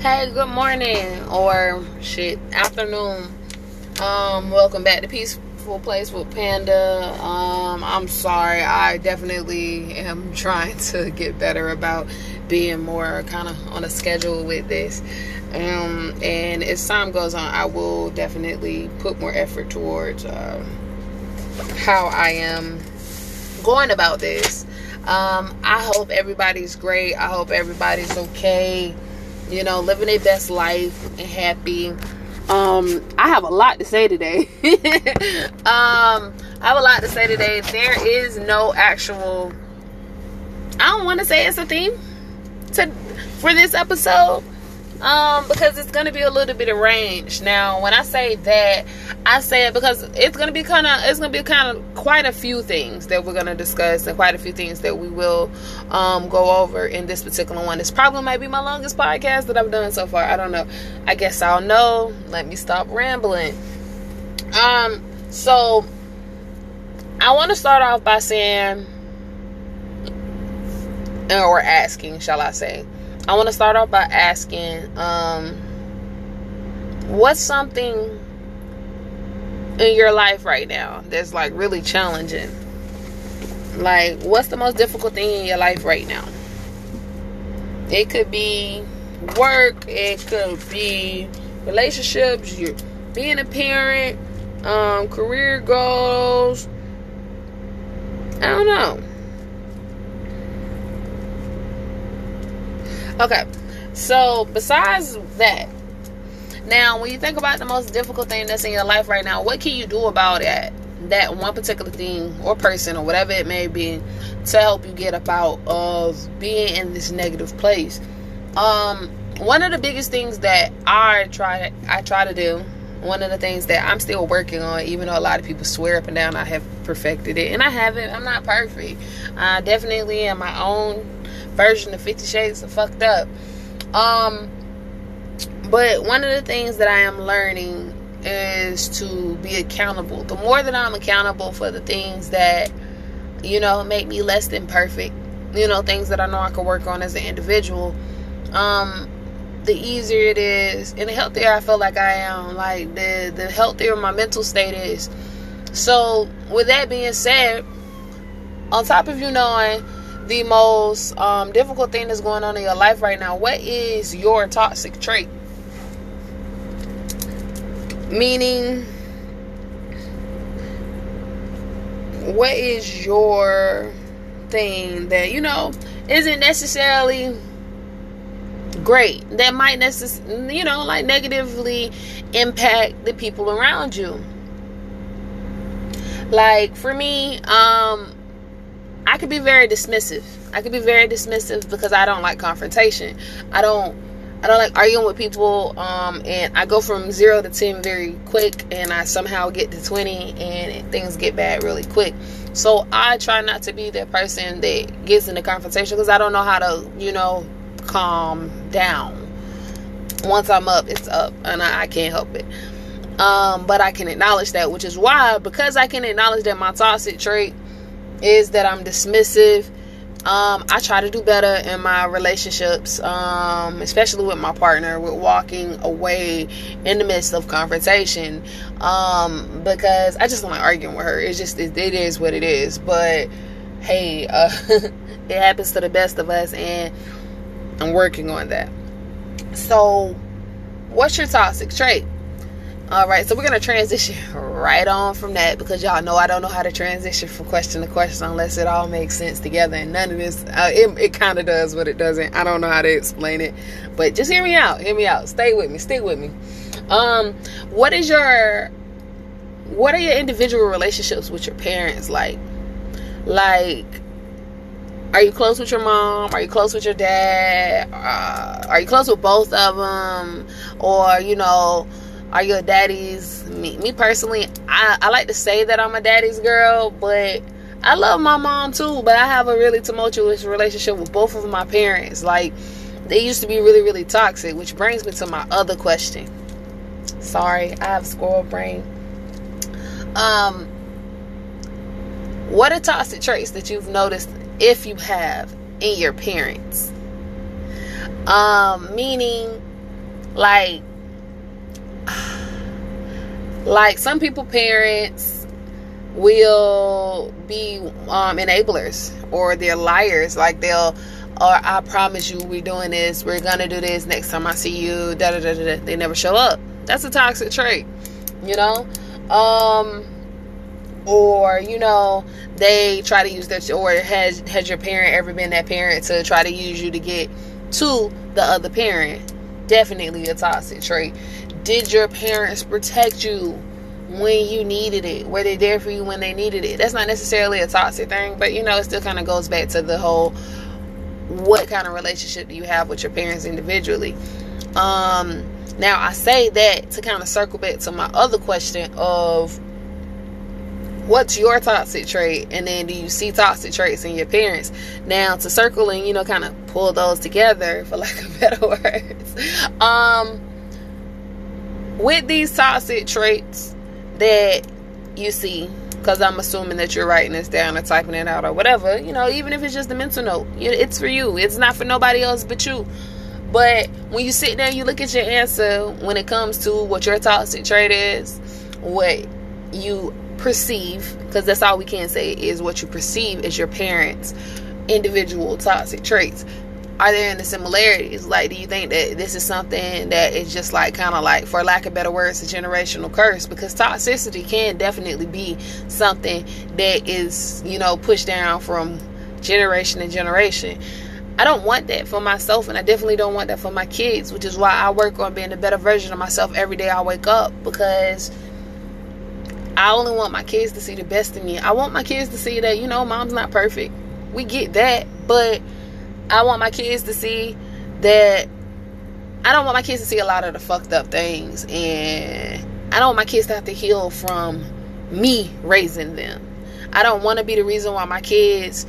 Hey, good morning or shit, afternoon. Um, welcome back to Peaceful Place with Panda. Um, I'm sorry, I definitely am trying to get better about being more kind of on a schedule with this. Um, and as time goes on, I will definitely put more effort towards uh, how I am going about this. Um, I hope everybody's great. I hope everybody's okay you know, living their best life and happy. Um, I have a lot to say today. um, I have a lot to say today. There is no actual I don't want to say it's a theme to for this episode um, because it's to be a little bit of range. Now, when I say that, I say it because it's to be kind of it's to be kind of quite a few things that we're to discuss and quite a few things that we will um, go over in this particular one. This probably might be my longest podcast that I've done so far. I don't know. I guess I'll know. Let me stop rambling. Um, so I want to start off by saying or asking, shall I say? I want to start off by asking, um, what's something in your life right now that's like really challenging? Like, what's the most difficult thing in your life right now? It could be work, it could be relationships, you being a parent, um, career goals. I don't know. Okay, so besides that, now when you think about the most difficult thing that's in your life right now, what can you do about it? That one particular thing or person or whatever it may be to help you get up out of being in this negative place. Um, one of the biggest things that I try I try to do one of the things that I'm still working on, even though a lot of people swear up and down I have perfected it, and I haven't. I'm not perfect. I definitely am my own version of Fifty Shades of fucked up. Um, but one of the things that I am learning is to be accountable. The more that I'm accountable for the things that you know make me less than perfect, you know, things that I know I can work on as an individual, um, the easier it is, and the healthier I feel like I am. Like the the healthier my mental state is. So, with that being said, on top of you knowing the most um, difficult thing that's going on in your life right now, what is your toxic trait? Meaning, what is your thing that, you know, isn't necessarily great that might necessarily you know like negatively impact the people around you like for me um I could be very dismissive. I could be very dismissive because I don't like confrontation. I don't I don't like arguing with people um, and I go from 0 to 10 very quick and I somehow get to 20 and things get bad really quick. So I try not to be that person that gets into confrontation because I don't know how to, you know, calm down. Once I'm up, it's up and I, I can't help it. Um, but I can acknowledge that, which is why because I can acknowledge that my toxic trait is that I'm dismissive. Um, I try to do better in my relationships, um, especially with my partner, with walking away in the midst of confrontation. Um, because I just don't like arguing with her. It's just, it, it is what it is. But hey, uh, it happens to the best of us, and I'm working on that. So, what's your toxic trait? All right, so we're gonna transition right on from that because y'all know I don't know how to transition from question to question unless it all makes sense together. And none of this, uh, it, it kind of does, but it doesn't. I don't know how to explain it, but just hear me out. Hear me out. Stay with me. Stick with me. Um, what is your, what are your individual relationships with your parents like? Like, are you close with your mom? Are you close with your dad? Uh, are you close with both of them? Or you know are your daddies? Me, me personally I, I like to say that i'm a daddy's girl but i love my mom too but i have a really tumultuous relationship with both of my parents. Like they used to be really really toxic which brings me to my other question. Sorry i have squirrel brain. Um what are toxic traits that you've noticed if you have in your parents? Um meaning like like some people parents will be um, enablers or they're liars like they'll or I promise you we're doing this, we're gonna do this next time I see you, da da da da. They never show up. That's a toxic trait, you know. Um, or you know they try to use that, or has has your parent ever been that parent to try to use you to get to the other parent? Definitely a toxic trait. Did your parents protect you when you needed it? Were they there for you when they needed it? That's not necessarily a toxic thing, but you know, it still kind of goes back to the whole what kind of relationship do you have with your parents individually um now i say that to kind of circle back to my other question of what's your toxic trait and then do you see toxic traits in your parents now to circle and you know kind of pull those together for lack of better words um with these toxic traits that you see because I'm assuming that you're writing this down or typing it out or whatever. You know, even if it's just a mental note, it's for you. It's not for nobody else but you. But when you sit there, you look at your answer when it comes to what your toxic trait is, what you perceive, because that's all we can say is what you perceive as your parents' individual toxic traits are there any similarities? Like, do you think that this is something that is just like kind of like, for lack of better words, a generational curse? Because toxicity can definitely be something that is, you know, pushed down from generation to generation. I don't want that for myself, and I definitely don't want that for my kids, which is why I work on being a better version of myself every day I wake up because I only want my kids to see the best in me. I want my kids to see that, you know, mom's not perfect. We get that, but I want my kids to see that I don't want my kids to see a lot of the fucked up things and I don't want my kids to have to heal from me raising them. I don't want to be the reason why my kids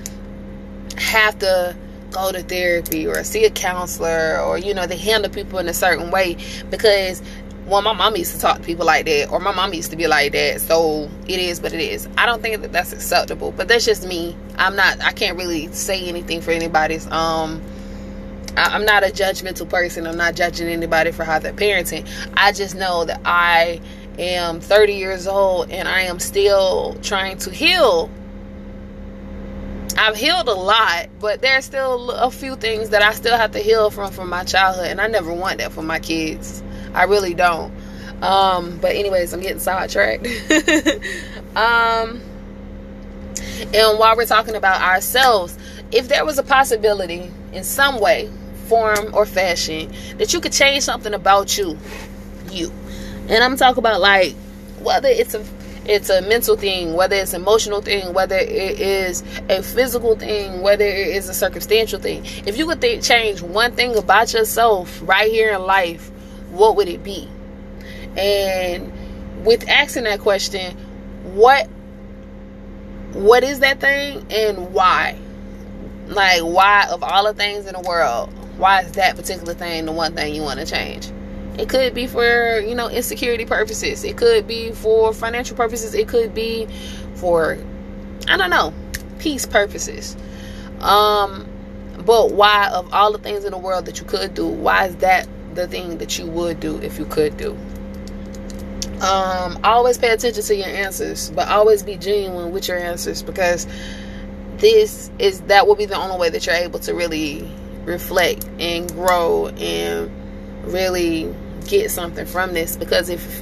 have to go to therapy or see a counselor or you know they handle people in a certain way because well my mom used to talk to people like that or my mom used to be like that so it is what it is. I don't think that that's acceptable but that's just me. I'm not i can't really say anything for anybody's um I, am not a judgmental person. I'm not judging anybody for how they're parenting. I just know that i am 30 years old and i am still trying to heal. I've healed a lot, but there's still a few things that I still have to heal from from my childhood, and I never want that for my kids. I really don't. Um, but anyways, I'm getting sidetracked. um, and while we're talking about ourselves, if there was a possibility in some way, form or fashion that you could change something about you, you, and I'm talking about like whether it's a it's a mental thing, whether it's emotional thing, whether it is a physical thing, whether it is a circumstantial thing. If you could change one thing about yourself right here in life, what would it be? And with asking that question, what what is that thing and why? Like why of all the things in the world, why is that particular thing the one thing you want to change? It could be for, you know, insecurity purposes. It could be for financial purposes. It could be for I don't know, peace purposes. Um but why of all the things in the world that you could do, why is that the thing that you would do if you could do. Um, always pay attention to your answers, but always be genuine with your answers because this is that will be the only way that you're able to really reflect and grow and really get something from this. Because if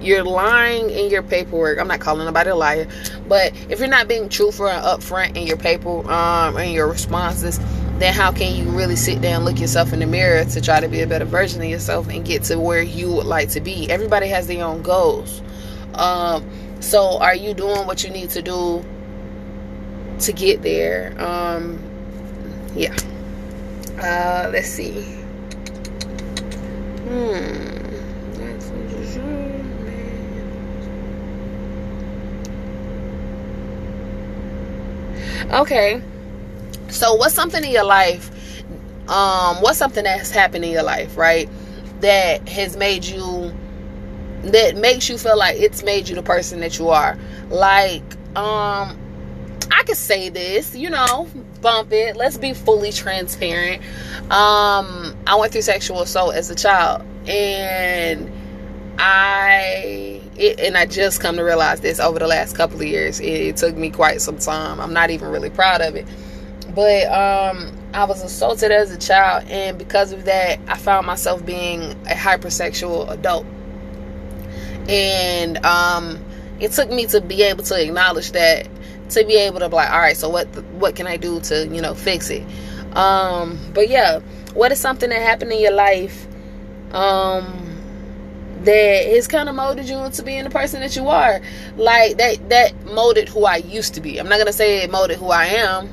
you're lying in your paperwork, I'm not calling nobody a liar, but if you're not being truthful and upfront in your paper um in your responses, then how can you really sit down look yourself in the mirror to try to be a better version of yourself and get to where you would like to be? Everybody has their own goals. Um, so are you doing what you need to do to get there? Um, yeah. Uh, let's see. Hmm. Okay so what's something in your life? Um, what's something that's happened in your life, right? That has made you that makes you feel like it's made you the person that you are. Like, um, I could say this, you know, bump it. Let's be fully transparent. Um, I went through sexual assault as a child, and I it, and I just come to realize this over the last couple of years. It, it, took me quite some time. I'm not even really proud of it, but um, I was assaulted as a child, and because of that, I found myself being a hypersexual adult, and um, it took me to be able to acknowledge that, to be able to be like, all right, so what what can I do to you know fix it? Um, but yeah, what is something that happened in your life? Um, that has kind of molded you into being the person that you are. Like that that molded who I used to be. I'm not gonna say it molded who I am,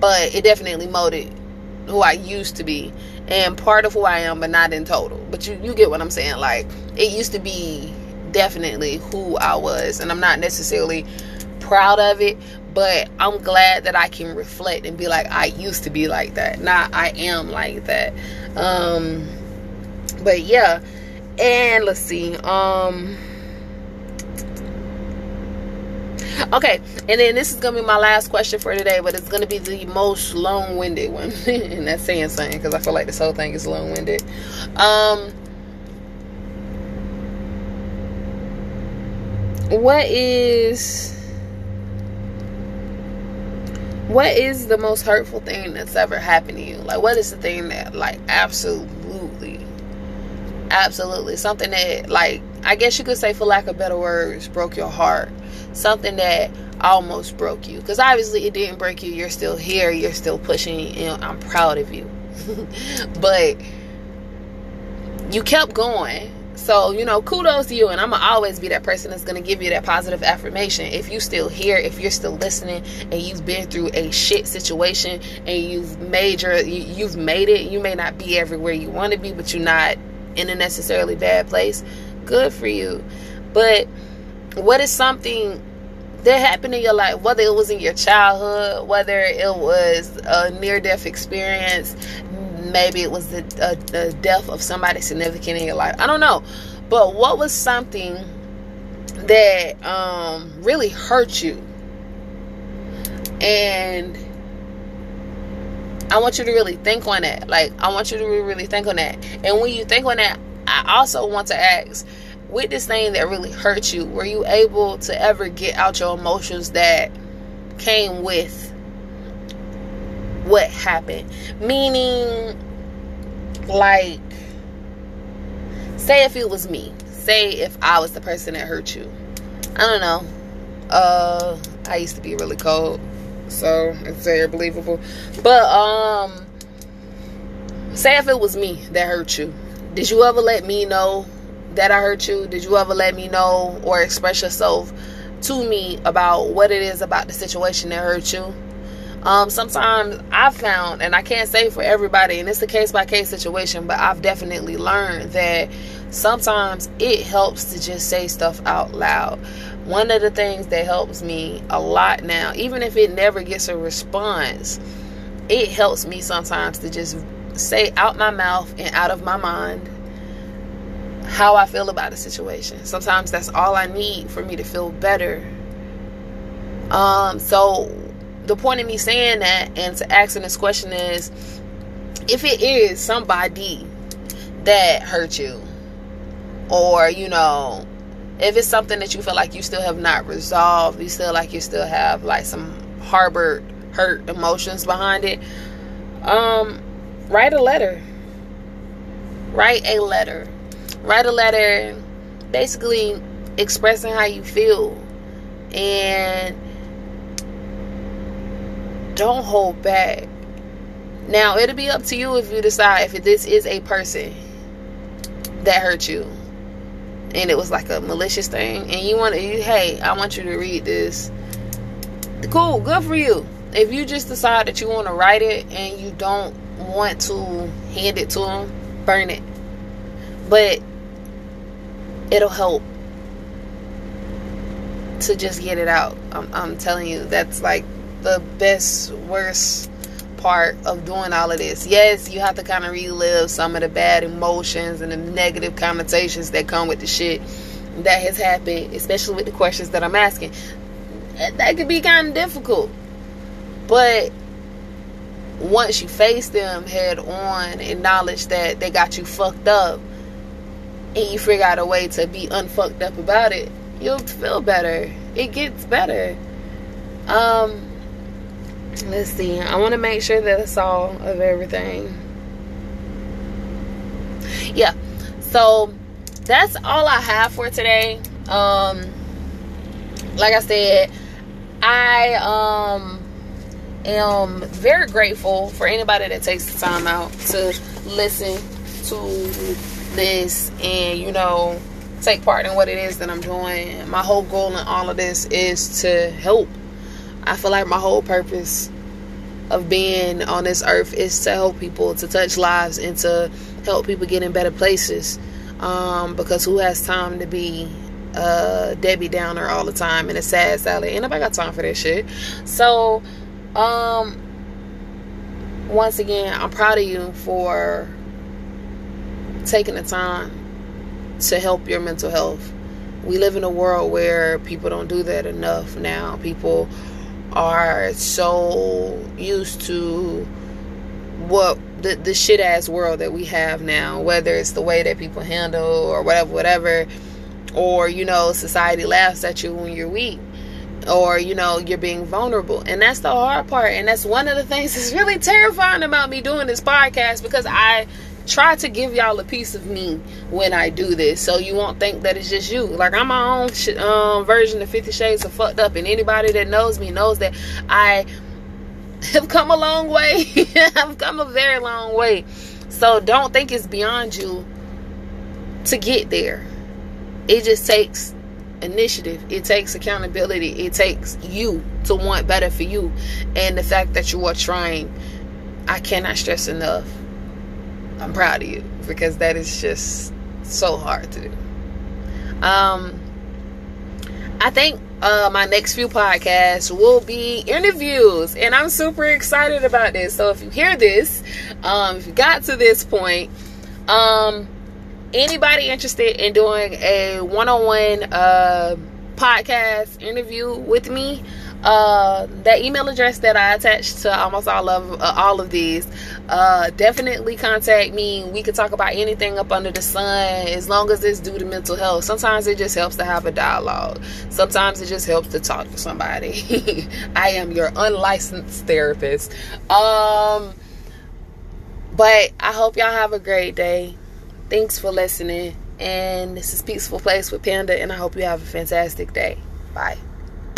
but it definitely molded who I used to be and part of who I am, but not in total. But you you get what I'm saying? Like it used to be definitely who I was, and I'm not necessarily proud of it, but I'm glad that I can reflect and be like I used to be like that. Not I am like that. Um but yeah, and let's see. Um Okay, and then this is gonna be my last question for today, but it's gonna be the most long-winded one, and that's saying something because I feel like this whole thing is long-winded. Um, what is what is the most hurtful thing that's ever happened to you? Like, what is the thing that, like, absolutely, absolutely something that, like, I guess you could say, for lack of better words, broke your heart something that almost broke you. Because obviously it didn't break you. You're still here. You're still pushing. And i'm proud of you. But you kept going. So you know kudos to you. And i'm gonna always be that person that's gonna give you that positive affirmation. If you still here if you're still listening and you've been through a shit situation and you've made your you've made it you may not be everywhere you want to be but you're not in a necessarily bad place good for you. But what is something that happened in your life, whether it was in your childhood, whether it was a near death experience, maybe it was the, uh, the death of somebody significant in your life. I don't know. But what was something that um, really hurt you? And I want you to really think on that. Like, I want you to really think on that. And when you think on that, I also want to ask with this thing that really hurt you, were you able to ever get out your emotions that came with what happened? Meaning, like, say if it was me, say if I was the person that hurt you. I don't know. Uh, I used to be really cold, so it's very believable. But um, say if it was me that hurt you, did you ever let me know that I hurt you? Did you ever let me know or express yourself to me about what it is about the situation that hurt you? Um, sometimes I've found, and I can't say for everybody, and it's a case by case situation, but I've definitely learned that sometimes it helps to just say stuff out loud. One of the things that helps me a lot now, even if it never gets a response, it helps me sometimes to just say out my mouth and out of my mind how I feel about a situation. Sometimes that's all I need for me to feel better. Um, so the point of me saying that and to asking this question is if it is somebody that hurt you, or you know, if it's something that you feel like you still have not resolved, you feel like you still have like some harbored hurt emotions behind it, um, write a letter. Write a letter write a letter basically expressing how you feel. And don't hold back. Now it'll be up to you if you decide if this is a person that hurt you and it was like a malicious thing and you want to hey i want you to read this. Cool good for you. If you just decide that you want to write it and you don't want to hand it to them burn it but it'll help to just get it out. I'm, I'm telling you, that's like the best, worst part of doing all of this. Yes, you have to kind of relive some of the bad emotions and the negative connotations that come with the shit that has happened, especially with the questions that I'm asking. That could be kind of difficult. But once you face them head on, acknowledge that they got you fucked up, and you figure out a way to be unfucked up about it, you'll feel better. It gets better. Um, let's see. I want to make sure that it's all of everything. Yeah. So that's all I have for today. Um, like I said, I um am very grateful for anybody that takes the time out to listen to this and you know take part in what it is that I'm doing. My whole goal in all of this is to help. I feel like my whole purpose of being on this earth is to help people, to touch lives, and to help people get in better places. Um, because who has time to be uh, Debbie Downer all the time and a sad Sally? Ain't nobody got time for that shit. So, um, once again, I'm proud of you for taking the time to help your mental health. We live in a world where people don't do that enough now. People are so used to what the, the shit ass world that we have now, whether it's the way that people handle or whatever, whatever, or you know, society laughs at you when you're weak, or you know, you're being vulnerable, and that's the hard part, and that's one of the things that's really terrifying about me doing this podcast because I try to give y'all a piece of me when I do this, so you won't think that it's just you. Like I'm my own sh- um, version of Fifty Shades of fucked up, and anybody that knows me knows that I have come a long way. I've come a very long way. So don't think it's beyond you to get there. It just takes initiative. It takes accountability. It takes you to want better for you. And the fact that you are trying, I cannot stress enough. I'm proud of you because that is just so hard to do. Um I think uh, my next few podcasts will be interviews, and I'm super excited about this. So if you hear this, um, if you got to this point, um, anybody interested in doing a one-on-one uh, podcast interview with me, uh, that email address that I attached to almost all of uh, all of these, uh, definitely contact me. We can talk about anything up under the sun as long as it's due to mental health. Sometimes it just helps to have a dialogue. Sometimes it just helps to talk to somebody. I am your unlicensed therapist. Um, but I hope y'all have a great day. Thanks for listening. And this is Peaceful Place with Panda, and I hope you have a fantastic day. Bye.